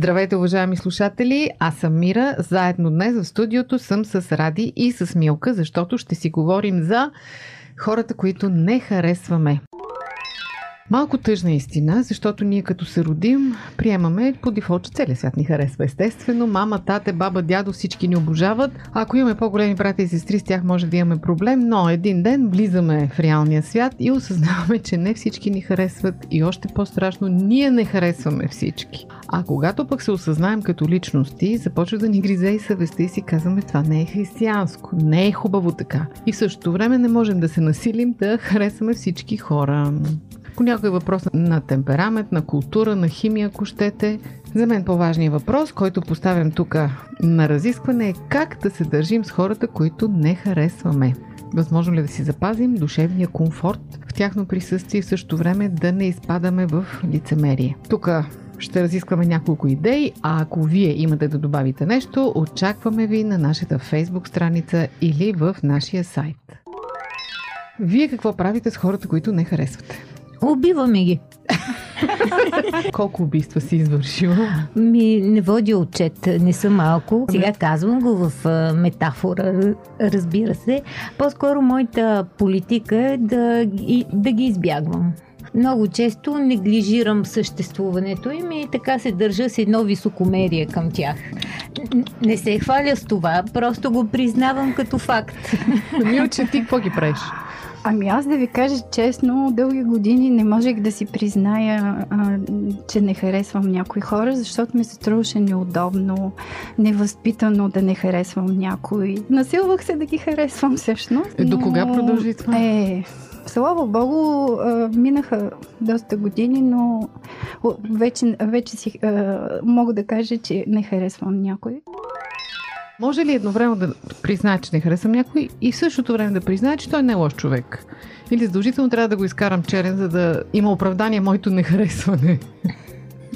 Здравейте, уважаеми слушатели! Аз съм Мира. Заедно днес в студиото съм с Ради и с Милка, защото ще си говорим за хората, които не харесваме. Малко тъжна истина, защото ние като се родим, приемаме по дефолт, че целият свят ни харесва. Естествено, мама, тате, баба, дядо, всички ни обожават. Ако имаме по-големи брата и сестри, с тях може да имаме проблем, но един ден влизаме в реалния свят и осъзнаваме, че не всички ни харесват и още по-страшно, ние не харесваме всички. А когато пък се осъзнаем като личности, започва да ни гризе и съвестта и си казваме, това не е християнско, не е хубаво така. И в същото време не можем да се насилим да харесваме всички хора. Понякога е въпрос на темперамент, на култура, на химия, ако щете. За мен по-важният въпрос, който поставям тук на разискване е как да се държим с хората, които не харесваме. Възможно ли да си запазим душевния комфорт в тяхно присъствие и в същото време да не изпадаме в лицемерие. Тук ще разискваме няколко идеи, а ако вие имате да добавите нещо, очакваме ви на нашата фейсбук страница или в нашия сайт. Вие какво правите с хората, които не харесвате? Убиваме ги. Колко убийства си извършил? Ми не води отчет, не са малко. Сега казвам го в метафора, разбира се. По-скоро моята политика е да, ги- да ги избягвам. Много често неглижирам съществуването им и така се държа с едно високомерие към тях. Не се хваля с това, просто го признавам като факт. Милче, ти какво ги правиш? Ами аз да ви кажа честно, дълги години не можех да си призная, а, че не харесвам някои хора, защото ми се струваше неудобно, невъзпитано да не харесвам някой. Насилвах се да ги харесвам всъщност. Е, до кога продължи това? Е, слава богу, минаха доста години, но вече, вече си, мога да кажа, че не харесвам някой. Може ли едновременно да признае, че не харесвам някой и в същото време да признае, че той не е лош човек? Или задължително трябва да го изкарам черен, за да има оправдание моето нехаресване?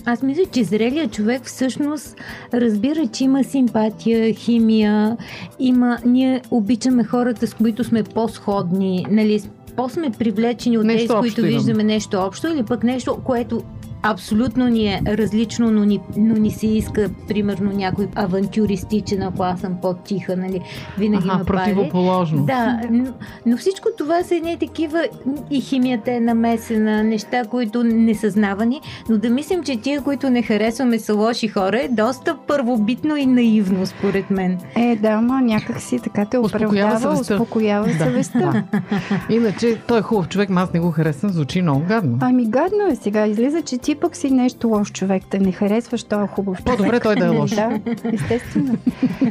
Аз мисля, че зрелият човек всъщност разбира, че има симпатия, химия, има... Ние обичаме хората, с които сме по-сходни, нали, по-сме привлечени от Нещо тези, които имаме. виждаме нещо общо или пък нещо, което абсолютно ни е различно, но ни, но ни се иска, примерно, някой авантюристичен, ако аз съм по-тиха, нали, винаги Аха, ме противоположно. Да, но, но всичко това са едни такива и химията е намесена, неща, които не съзнавани, но да мислим, че тия, които не харесваме са лоши хора е доста първобитно и наивно, според мен. Е, да, ма някак си така те Успокоява оправдава, съвестта. успокоява Да. съвестта. Иначе той е хубав човек, ма аз не го харесвам, звучи много гадно. Ами гадно е сега. Излиза, че ти пък си нещо лош човек. Те не харесваш този хубав човек. По-добре той да е лош. да, естествено.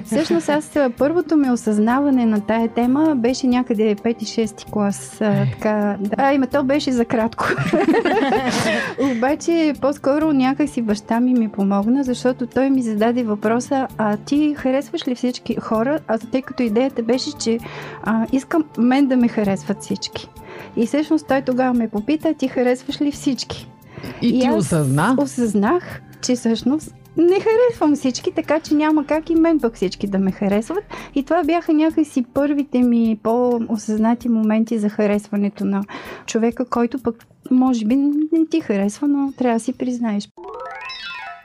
Всъщност аз а, първото ми осъзнаване на тая тема беше някъде 5-6 клас. А, така, да. А, има, то беше за кратко. Обаче по-скоро някак си баща ми ми помогна, защото той ми зададе въпроса, а ти харесваш ли всички хора? А тъй като идеята беше, че а, искам мен да ме харесват всички. И всъщност той тогава ме попита, ти харесваш ли всички? И ти аз осъзна, Осъзнах, че всъщност не харесвам всички, така че няма как и мен пък всички да ме харесват. И това бяха някакси първите ми по-осъзнати моменти за харесването на човека, който пък може би не ти харесва, но трябва да си признаеш.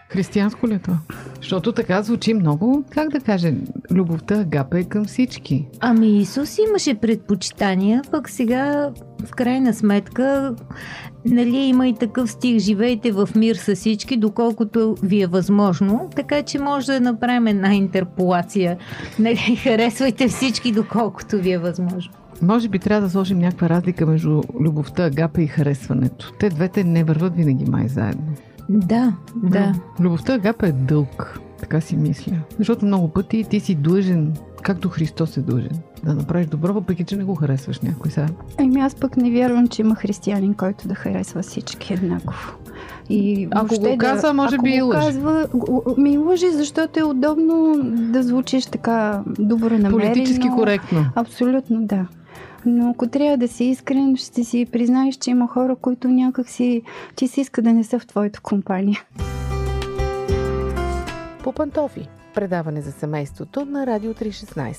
Християнско ли е това? Защото така звучи много, как да кажа, любовта агапа е към всички. Ами Исус имаше предпочитания, пък сега в крайна сметка нали, има и такъв стих живейте в мир с всички, доколкото ви е възможно, така че може да направим една интерполация. Нали, харесвайте всички, доколкото ви е възможно. Може би трябва да сложим някаква разлика между любовта, агапа и харесването. Те двете не върват винаги май заедно. Да, да. Любовта агапа е дълг. Така си мисля. Защото много пъти ти си длъжен както Христос е дължен. Да направиш добро, въпреки че не го харесваш някой сега. Ами аз пък не вярвам, че има християнин, който да харесва всички еднакво. И Ако въобще го казва, може ако би и го лъже. казва, ми лъжи, защото е удобно да звучиш така добронамерено. Политически коректно. Абсолютно, да. Но ако трябва да си искрен, ще си признаеш, че има хора, които някак си ти си иска да не са в твоята компания. По пантофи. Предаване за семейството на Радио 316.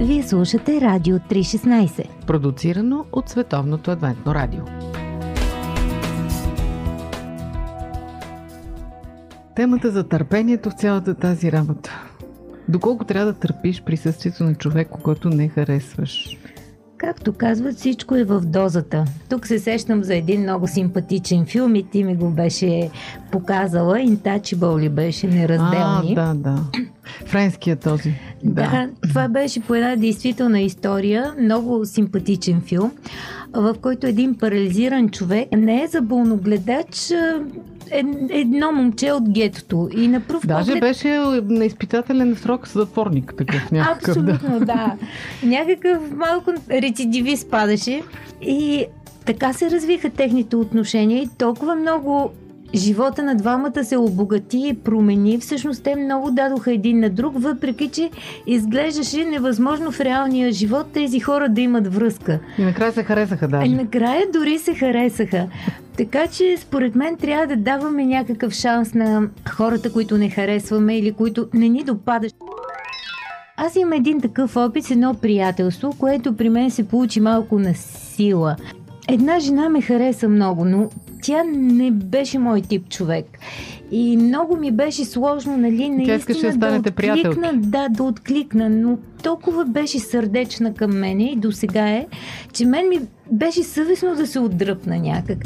Вие слушате Радио 316. Продуцирано от Световното адвентно радио. Темата за търпението в цялата тази работа. Доколко трябва да търпиш присъствието на човек, когато не харесваш? Както казват, всичко е в дозата. Тук се сещам за един много симпатичен филм и ти ми го беше показала. Intouchable ли беше, неразделни. А, да, да. Френския този. Да, това беше по една действителна история, много симпатичен филм, в който един парализиран човек не е за болногледач, едно момче от гетото. И на пръв Даже поглед... беше на изпитателен срок затворник, такъв някакъв. Да. Абсолютно, да. Някакъв малко рецидивист падаше и така се развиха техните отношения и толкова много живота на двамата се обогати и промени. Всъщност те много дадоха един на друг, въпреки че изглеждаше невъзможно в реалния живот тези хора да имат връзка. И накрая се харесаха А даже. накрая дори се харесаха. Така че според мен трябва да даваме някакъв шанс на хората, които не харесваме или които не ни допадат. Аз имам един такъв опит с едно приятелство, което при мен се получи малко на сила. Една жена ме хареса много, но тя не беше мой тип човек. И много ми беше сложно, нали, наистина да станете откликна, да, да откликна, но толкова беше сърдечна към мене и до сега е, че мен ми беше съвестно да се отдръпна някак.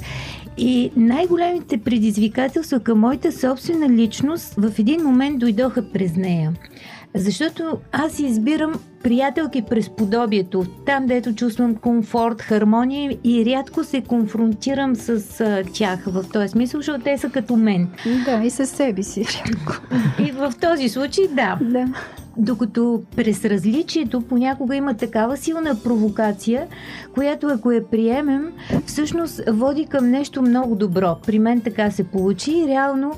И най-големите предизвикателства към моята собствена личност в един момент дойдоха през нея. Защото аз избирам приятелки през подобието, там дето чувствам комфорт, хармония и рядко се конфронтирам с а, тях в този смисъл, защото те са като мен. Да, и със себе си. И в този случай да. Да. Докато през различието понякога има такава силна провокация, която ако я приемем, всъщност води към нещо много добро. При мен така се получи и реално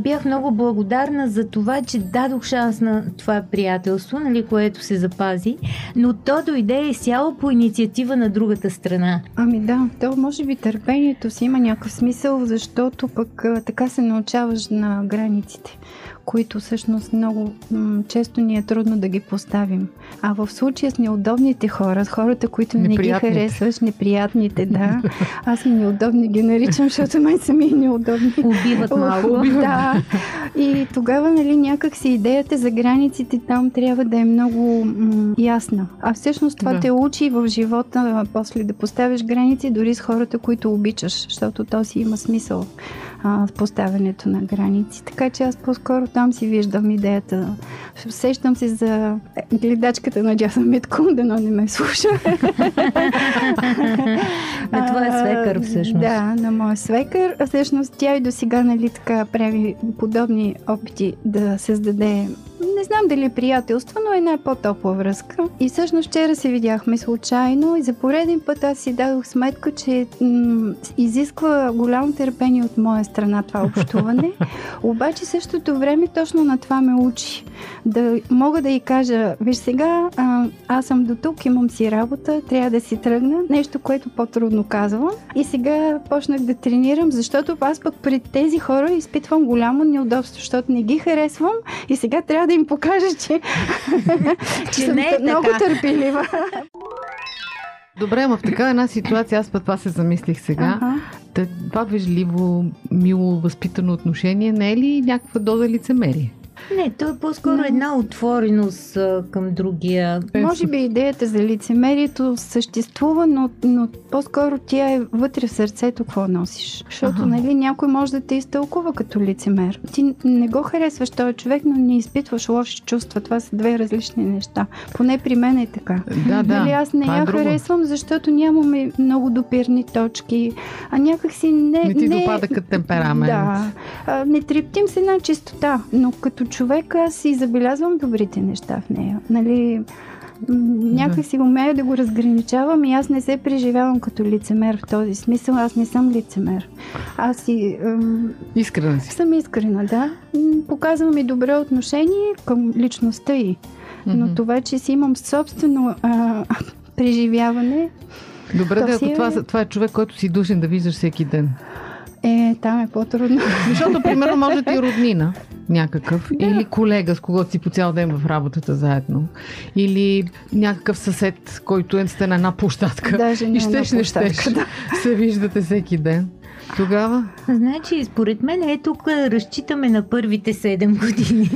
бях много благодарна за това, че дадох шанс на това приятелство, нали, което се запази, но то дойде изцяло по инициатива на другата страна. Ами да, то може би търпението си има някакъв смисъл, защото пък така се научаваш на границите, които всъщност много м- често ни е трудно да ги поставим. А в случая с неудобните хора, с хората, които не ги харесваш, неприятните, да. Аз и неудобни ги наричам, защото май са ми неудобни. Убиват малко. убиват. Да. И тогава, нали, някак си идеята за границите там трябва да е много м- ясна. А всъщност това Да. те учи в живота после да поставяш граници дори с хората, които обичаш, защото то си има смисъл а, с поставянето на граници. Така че аз по-скоро там си виждам идеята. Сещам се за гледачката на Джаса Митко, дано не ме слуша. На твоя свекър всъщност. Да, на моя свекър. А всъщност тя и до сега нали, така прави подобни опити да създаде не знам дали е приятелство, но една по-топла връзка. И всъщност вчера се видяхме случайно и за пореден път аз си дадох сметка, че м- изисква голямо търпение от моя страна това общуване. Обаче същото време точно на това ме учи. Да мога да й кажа, виж сега, а, аз съм до тук, имам си работа, трябва да си тръгна. Нещо, което по-трудно казвам. И сега почнах да тренирам, защото аз пък пред тези хора изпитвам голямо неудобство, защото не ги харесвам и сега трябва да им покажа, че, че съм не е много така. търпелива. Добре, ама в такава една ситуация, аз път това се замислих сега. Ага. Това вежливо, мило, възпитано отношение не е ли някаква доза лицемерие? Не, то е по-скоро Но- една отвореност а, към другия. Може би идеята за лицемерието съществува, но, но по-скоро тя е вътре в сърцето, какво носиш. Защото, Аха. нали, някой може да те изтълкува като лицемер. Ти не го харесваш този човек, но не изпитваш лоши чувства. Това са две различни неща. Поне при мен е така. Да, да. Нали, аз не е я друго. харесвам, защото нямаме много допирни точки, а някакси не... Не ти допада като темперамент. Да. А, не трептим с една чистота, но като човек аз си забелязвам добрите неща в нея. Нали, някак си умея да го разграничавам и аз не се преживявам като лицемер в този смисъл. Аз не съм лицемер. Аз си м, Искрена си. съм искрена, да. Показвам и добро отношение към личността й. Но това, че си имам собствено а, преживяване, Добре, да, ако е- това, това е човек, който си душен да виждаш всеки ден. Е, там е по-трудно. Защото, примерно, може да ти е роднина някакъв, да. или колега, с когото си по цял ден в работата заедно, или някакъв съсед, който е сте на една площадка. Даже не и щеш, не щеш, да. се виждате всеки ден. Тогава Значи, според мен е тук разчитаме на първите 7 години.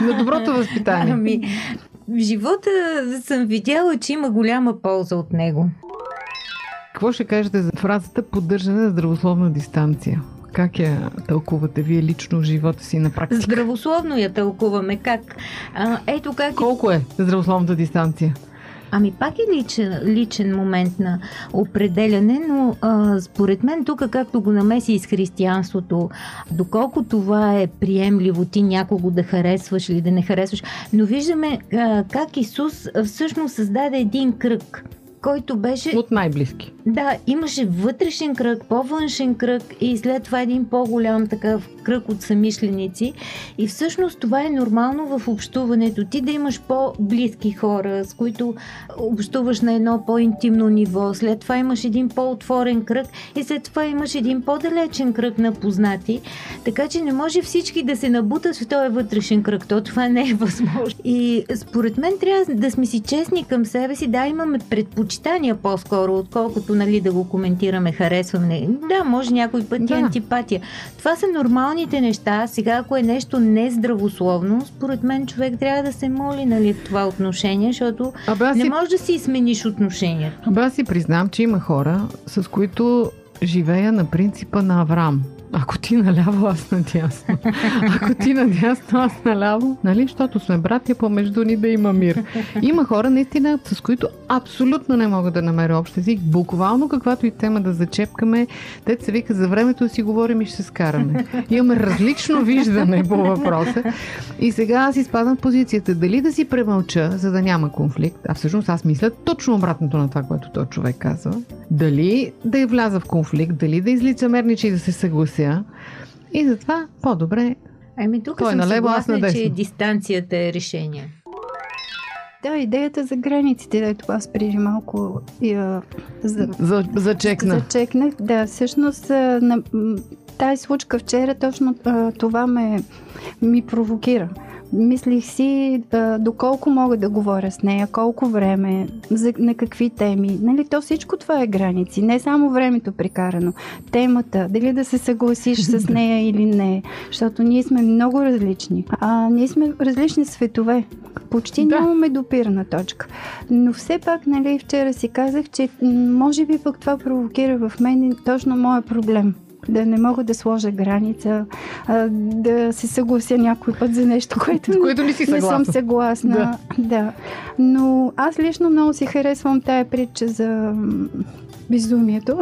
на доброто възпитание. Ами, в живота съм видяла, че има голяма полза от него. Какво ще кажете за фразата поддържане на здравословна дистанция? Как я тълкувате вие лично в живота си на практика? Здравословно я тълкуваме. Как? А, ето как. Колко е здравословната дистанция? Ами пак е личен, личен момент на определяне, но а, според мен тук, както го намеси и с християнството, доколко това е приемливо ти някого да харесваш или да не харесваш, но виждаме а, как Исус всъщност създаде един кръг, който беше От най-близки. Да, имаше вътрешен кръг, по-външен кръг и след това един по-голям такъв кръг от самишленици. И всъщност това е нормално в общуването. Ти да имаш по-близки хора, с които общуваш на едно по-интимно ниво. След това имаш един по-отворен кръг и след това имаш един по-далечен кръг на познати. Така че не може всички да се набутат в този вътрешен кръг. То това не е възможно. И според мен трябва да сме си честни към себе си. Да, имаме предпочитания по-скоро, отколкото нали, да го коментираме, харесваме. Да, може някой път и Да. антипатия. Това са нормалните неща. Сега, ако е нещо нездравословно, според мен човек трябва да се моли нали, в това отношение, защото Абе, не си, можеш да си смениш отношението. абе, аз си признам, че има хора, с които живея на принципа на Авраам. Ако ти наляво, аз надясно. Ако ти надясно, аз наляво. Нали? Защото сме братя, помежду ни да има мир. Има хора, наистина, с които абсолютно не мога да намеря общ език. Буквално каквато и тема да зачепкаме, те се вика за времето си говорим и ще се скараме. Имаме различно виждане по въпроса. И сега аз изпадам в позицията дали да си премълча, за да няма конфликт, а всъщност аз мисля точно обратното на това, което този човек казва. Дали да я вляза в конфликт, дали да излицамернича и да се съглася. И затова по-добре. Ами тук Той съм налево, аз съгласна, надесно. че дистанцията е решение. Да, идеята за границите, ето аз преди малко я за, За, зачекна. зачекнах. Да, всъщност на, тази случка вчера точно това ме ми провокира. Мислих си а, доколко мога да говоря с нея, колко време, за, на какви теми. Нали, то всичко това е граници, не само времето прекарано. Темата, дали да се съгласиш с нея или не, защото ние сме много различни. А, ние сме различни светове. Почти Да. нямаме допирна точка. Но все пак, нали, вчера си казах, че може би пък това провокира в мен точно моя проблем. Да не мога да сложа граница, а, да се съглася някой път за нещо, което което не си не съм съгласна. Да. да. Но аз лично много си харесвам тая притча за безумието.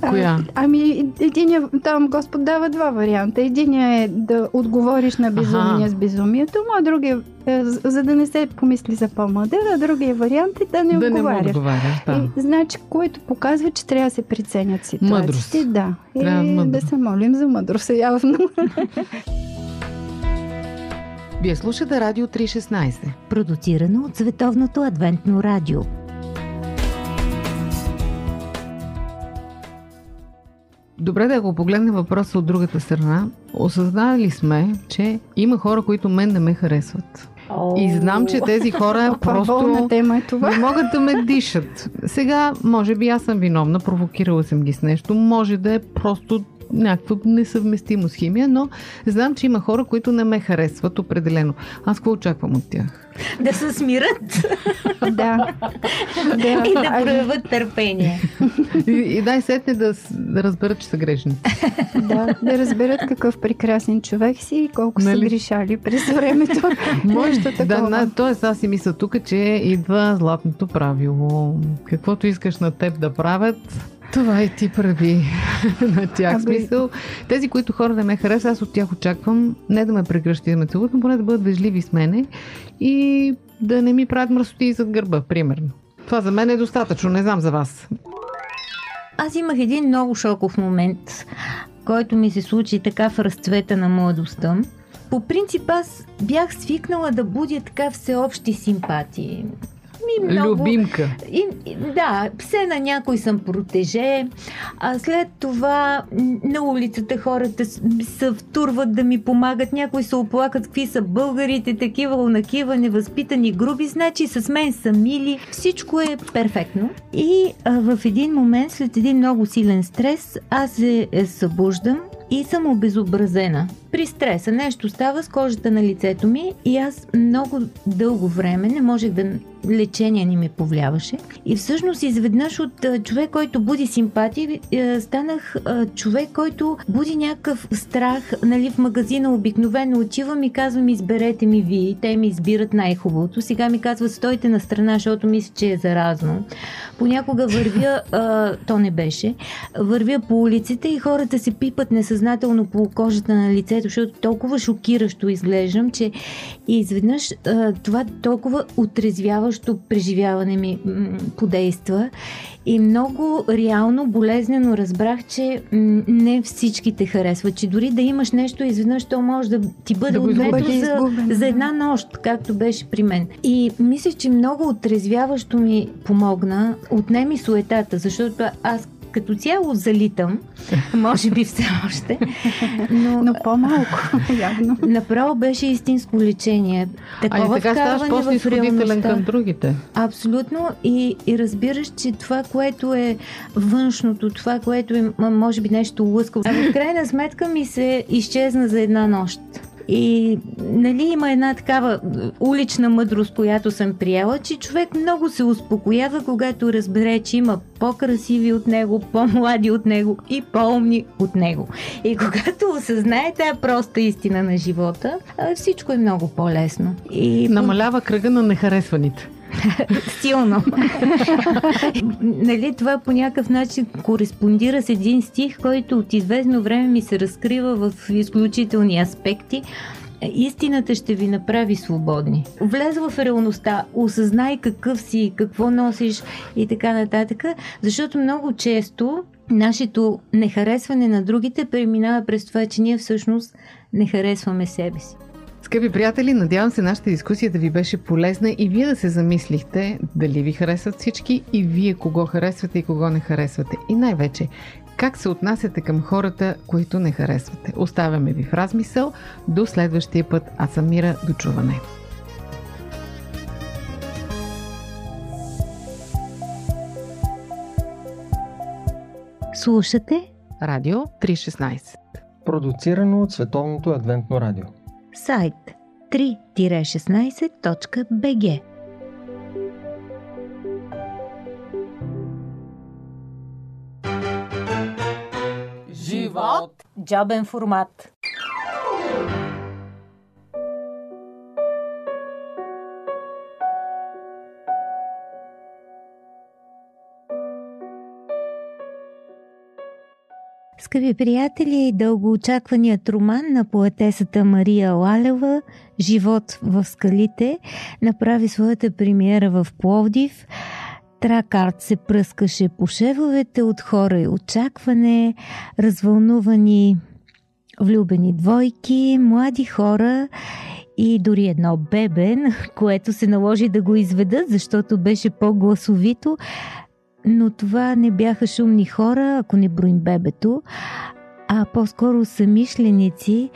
Коя? Ами, единия, там Господ дава два варианта. Единия е да отговориш на безумния Аха. с безумието му, а другия, е, за да не се помисли за по-мъдър, а другия вариант е да не да не му отговаряш. отговаряш. Да. И, значи, което показва, че трябва да се преценят ситуациите. Мъдрост. Да. Трябва и мъдро. да се молим за мъдрост, явно. Вие слушате Радио 316. Продуцирано от Световното адвентно радио. Добре да го погледнем въпроса от другата страна. Осъзнали сме, че има хора, които мен не ме харесват. И знам, че тези хора просто тема е това. не могат да ме дишат. Сега, може би аз съм виновна, провокирала съм ги с нещо. Може да е просто някаква несъвместимост химия, но знам, че има хора, които не ме харесват определено. Аз какво очаквам от тях? Да се смират Да. да. и да проявят търпение. И, и дай сетне да, да разберат, че са грешни. да, да разберат какъв прекрасен човек си и колко Нали? са грешали през времето. Нещо Да, такова. на, тоест аз си мисля тук, че идва златното правило. Каквото искаш на теб да правят, това и ти прави на тях. Абе- Смисъл, тези, които хора не ме харесват, аз от тях очаквам не да ме прегръщи да ме целуват, но поне да бъдат вежливи с мене и да не ми правят мръсоти зад гърба, примерно. Това за мен е достатъчно, не знам за вас. Аз имах един много шоков момент, който ми се случи така в разцвета на младостта. По принцип аз бях свикнала да будя така всеобщи симпатии. Ми много... Любимка. И, да, все на някой съм протеже, а след това на улицата хората се втурват да ми помагат, някои се оплакат какви са българите, такива онакива, невъзпитани, груби, значи с мен са мили, всичко е перфектно. И а, в един момент, след един много силен стрес, аз се е, събуждам и съм обезобразена. При стреса нещо става с кожата на лицето ми и аз много дълго време не можех да лечение не ми повлияваше. И всъщност изведнъж от човек, който буди симпатия, а, станах човек, който буди някакъв страх. Нали, в магазина обикновено отивам и казвам, изберете ми ви. Те ми избират най-хубавото. Сега ми казват, стойте на страна, защото мисля, че е заразно. Понякога вървя, а, то не беше, вървя по улиците и хората се пипат несъзнателно по кожата на лицето, защото толкова шокиращо изглеждам, че изведнъж а, това толкова отрезвяващо преживяване ми м, подейства. И много реално, болезнено разбрах, че м, не всички те харесват, че дори да имаш нещо, изведнъж то може да ти бъде Да отнето за, за една нощ, както беше при мен. И мисля, че много отрезвяващо ми помогна, отне ми суетата, защото аз като цяло залитам, може би все още, но, Но по-малко, явно. направо беше истинско лечение. А Такова така ставаш по-снисходителен към другите. Абсолютно. И, и разбираш, че това, което е външното, това, което е, може би нещо лъскаво, а в крайна сметка ми се изчезна за една нощ. И нали има една такава улична мъдрост, която съм приела, че човек много се успокоява, когато разбере, че има по-красиви от него, по-млади от него и по-умни от него. И когато осъзнае тази проста истина на живота, всичко е много по-лесно. И Намалява кръга на нехаресваните. Силно. нали, това по някакъв начин кореспондира с един стих, който от известно време ми се разкрива в изключителни аспекти. Истината ще ви направи свободни. Влез в реалността, осъзнай какъв си, какво носиш и така нататък, защото много често нашето нехаресване на другите преминава през това, че ние всъщност не харесваме себе си. Скъпи приятели, надявам се нашата дискусия да ви беше полезна и вие да се замислихте дали ви харесват всички и вие кого харесвате и кого не харесвате. И най-вече, как се отнасяте към хората, които не харесвате. Оставяме ви в размисъл. До следващия път. Аз съм Мира. До чуване. Слушате Радио 316. Продуцирано от Световното адвентно радио. Сайт 3-16.bg Живот! Джобен формат. Скъпи приятели, дългоочакваният роман на поетесата Мария Лалева «Живот в скалите» направи своята премиера в Пловдив. Тракарт се пръскаше по шевовете от хора и очакване, развълнувани влюбени двойки, млади хора и дори едно бебе, което се наложи да го изведат, защото беше по-гласовито. Но това не бяха шумни хора, ако не броим бебето, а по-скоро самишленици,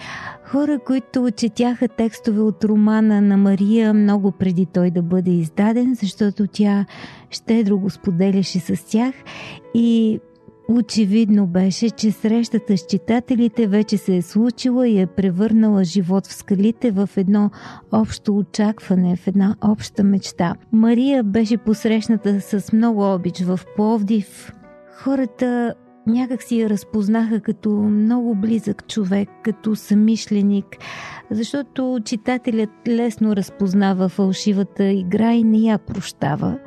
хора, които четяха текстове от романа на Мария много преди той да бъде издаден, защото тя щедро го споделяше с тях и Очевидно беше, че срещата с читателите вече се е случила и е превърнала живот в скалите в едно общо очакване, в една обща мечта. Мария беше посрещната с много обич в Пловдив. Хората някак си я разпознаха като много близък човек, като самишленик, защото читателят лесно разпознава фалшивата игра и не я прощава,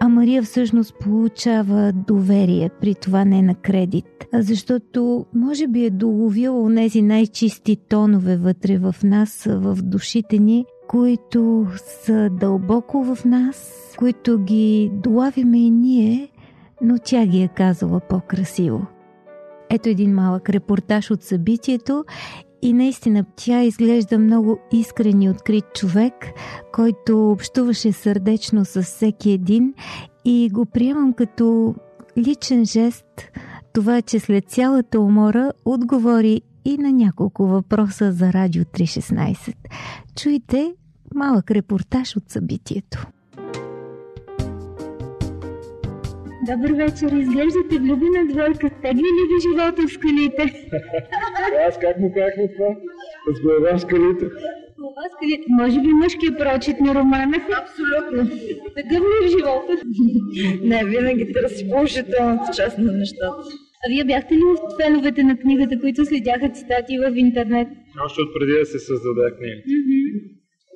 а Мария всъщност получава доверие, при това не на кредит, защото може би е доловила тези най-чисти тонове вътре в нас, в душите ни, които са дълбоко в нас, които ги долавяме и ние, но тя ги е казала по-красиво. Ето един малък репортаж от събитието и наистина тя изглежда много искрен и открит човек, който общуваше сърдечно с всеки един и го приемам като личен жест това, че след цялата умора отговори и на няколко въпроса за Радио 316. Чуйте малък репортаж от събитието. Добър вечер, изглеждате влюбена двойка. Тегли ли ви живота в скалите? Аз как му казахме това? С глава в скалите. Глава в скалите. Може би мъжкият прочит на романа? Абсолютно. Такъв ли е в живота? Не, винаги търси положителната част на нещата. А вие бяхте ли от феновете на книгата, които следяха цитати в интернет? Още от преди да се създаде книга.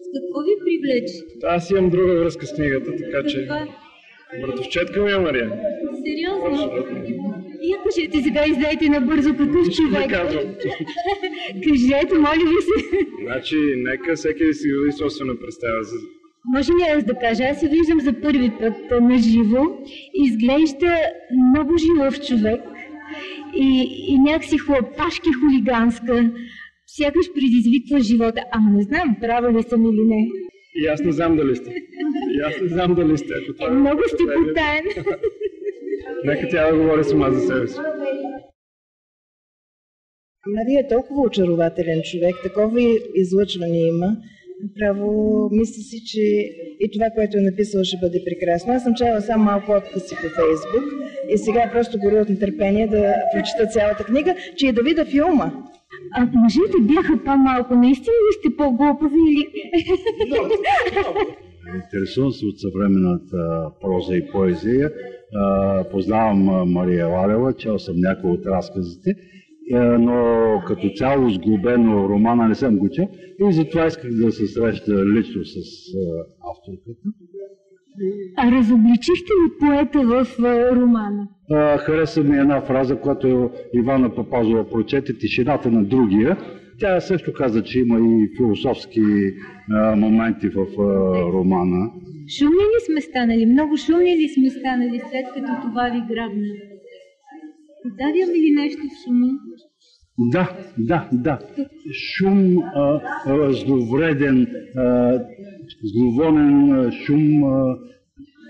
С какво ви привлече? Аз имам друга връзка с книгата, така че... Братовчетка ми е Мария. Сериозно? Абсолютно. Кажете сега, излейте набързо какъв Нищо не човек. казвам. Кажете, моля ви се. Значи, нека всеки да си гради собствена представа за... Може ли аз да кажа? Аз се виждам за първи път на живо. Изглежда много живов човек и, и някакси хлапашки хулиганска. Сякаш предизвиква живота. Ама не знам, права ли съм или не. И аз не знам дали сте. И аз не знам дали сте. Ако това Е, е много сте впечатление, потаен. Нека тя да говори сама за себе си. Мария е толкова очарователен човек, такова излъчване има. Право, мисля си, че и това, което е написала, ще бъде прекрасно. Аз съм чела само малко откъси по Фейсбук и сега просто горя от нетърпение да прочита цялата книга, че и да видя филма. А мъжете бяха по-малко. Наистина ли сте по-глупави или... Интересувам се от съвременната проза и поезия. Познавам Мария Лалева, чел съм някои от разказите, но като цяло сглобено романа не съм го чел и затова исках да се среща лично с авторката. А разобличихте ли поета в романа? А, Хареса ми една фраза, която Ивана Папазова прочете «Тишината на другия». Тя също каза, че има и философски а, моменти в а, романа. Шумни ли сме станали? Много шумни ли сме станали след като това ви грабна? Подавям ли нещо в шума? Да, да, да. Шум, а, а, зловреден, а, зловонен шум.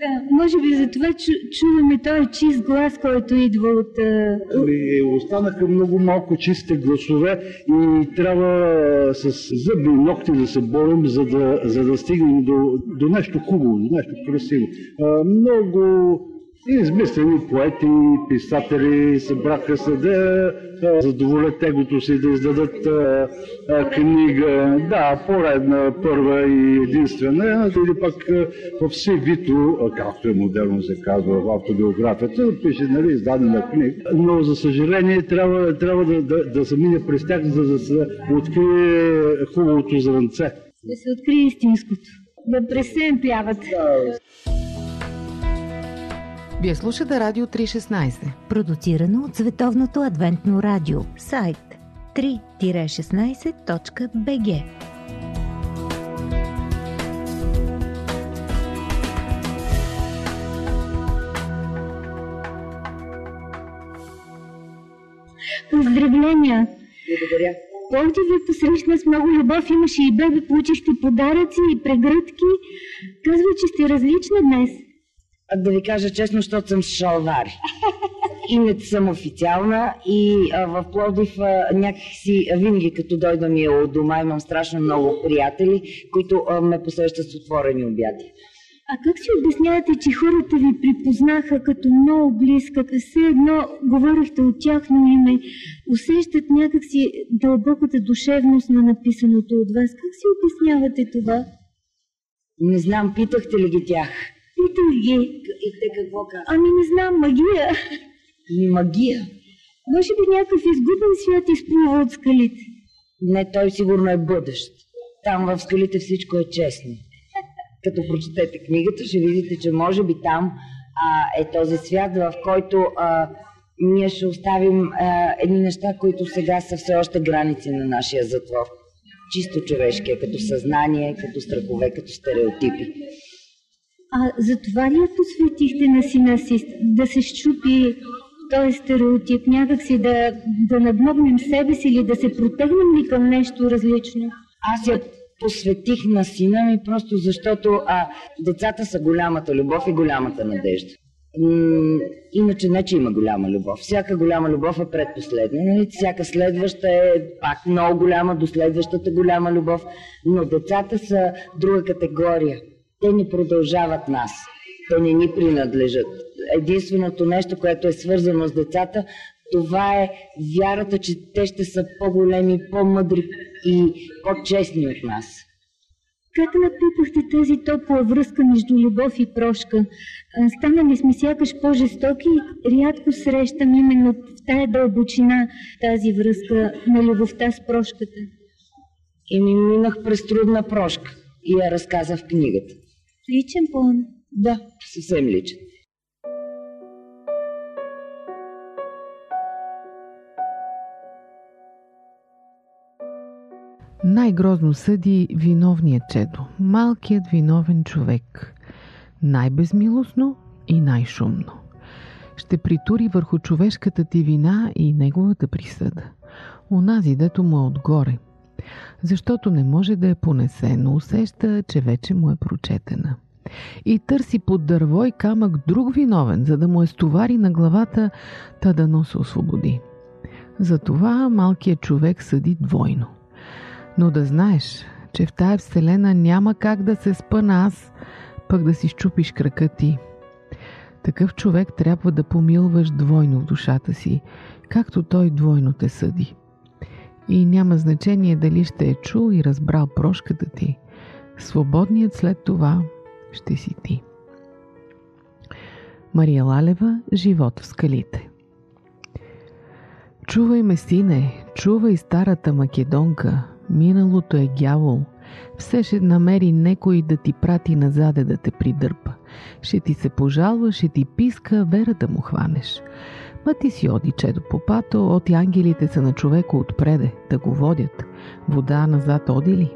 Да, може би за това чу, чуваме този чист глас, който идва от... А... и останаха много малко чисти гласове и трябва с зъби и ногти да се борим, за да, за да стигнем до, до нещо хубаво, до нещо красиво. А, много измислени поети, писатели събраха се да задоволят тегото си, да издадат а, а, книга, да, поредна, първа и единствена, или пък а, в CV-то, а, както е модерно се казва в автобиографията, пише, нали, издадена книга. Но, за съжаление, трябва, трябва да, да, да се мине през тях, за да се открие хубавото зранце. да се открие истинското. Да пресемпляват. Вие слушате Радио 316. Продуцирано от Световното адвентно радио. Сайт 3-16.bg Поздравления! Благодаря. Пловдив ви посрещна с много любов, имаше и бебе, получихте подаръци и прегръдки. Казва, че сте различна днес. А да ви кажа честно, защото съм с шалвари. И не съм официална и а, в Пловдив а, някакси винаги като дойда ми е от дома, имам страшно много приятели, които а, ме посрещат с отворени обяти. А как си обяснявате, че хората ви припознаха като много близка, все едно говорихте от тяхно име, усещат някакси дълбоката душевност на написаното от вас? Как си обяснявате това? Не знам, питахте ли ги тях? Питах ги. И те какво казват? Ами не знам, магия. Ми магия. Може би някакъв изгубен свят изплува от скалите. Не, той сигурно е бъдещ. Там в скалите всичко е честно. Като прочетете книгата, ще видите, че може би там а, е този свят, в който а, ние ще оставим а, едни неща, които сега са все още граници на нашия затвор. Чисто човешки, е като съзнание, като страхове, като стереотипи. А за това ли я посветихте на сина си? Да се щупи този стереотип, някакси да, да надмогнем себе си или да се протегнем ли към нещо различно? Аз я посветих на сина ми, просто защото а, децата са голямата любов и голямата надежда. Иначе не, че има голяма любов. Всяка голяма любов е предпоследна. Нали? Всяка следваща е пак много голяма, до следващата голяма любов. Но децата са друга категория. Те ни продължават нас. Те не ни принадлежат. Единственото нещо, което е свързано с децата, това е вярата, че те ще са по-големи, по-мъдри и по-честни от нас. Как напипахте тази топла връзка между любов и прошка? Станали сме сякаш по-жестоки и рядко срещам именно в тая дълбочина тази връзка на любовта с прошката. И ми минах през трудна прошка и я разказа в книгата. Личен план? Да, съвсем личен. Най-грозно съди виновният чедо, малкият виновен човек. Най-безмилостно и най-шумно. Ще притури върху човешката ти вина и неговата присъда. Унази, дето му е отгоре. Защото не може да я понесе, но усеща, че вече му е прочетена. И търси под дърво и камък друг виновен, за да му е стовари на главата, та да се освободи. Затова малкият човек съди двойно. Но да знаеш, че в тая вселена няма как да се спъна аз, пък да си щупиш крака ти. Такъв човек трябва да помилваш двойно в душата си, както той двойно те съди. И няма значение дали ще е чул и разбрал прошката ти. Свободният след това ще си ти. Мария Лалева Живот в скалите Чувай ме, сине, чувай старата македонка, Миналото е дявол. Все ще намери некой да ти прати назаде да те придърпа. Ще ти се пожалва, ще ти писка, вера да му хванеш. Ма ти си оди, чедо попато, от ангелите са на човека отпреде, да го водят. Вода назад оди ли?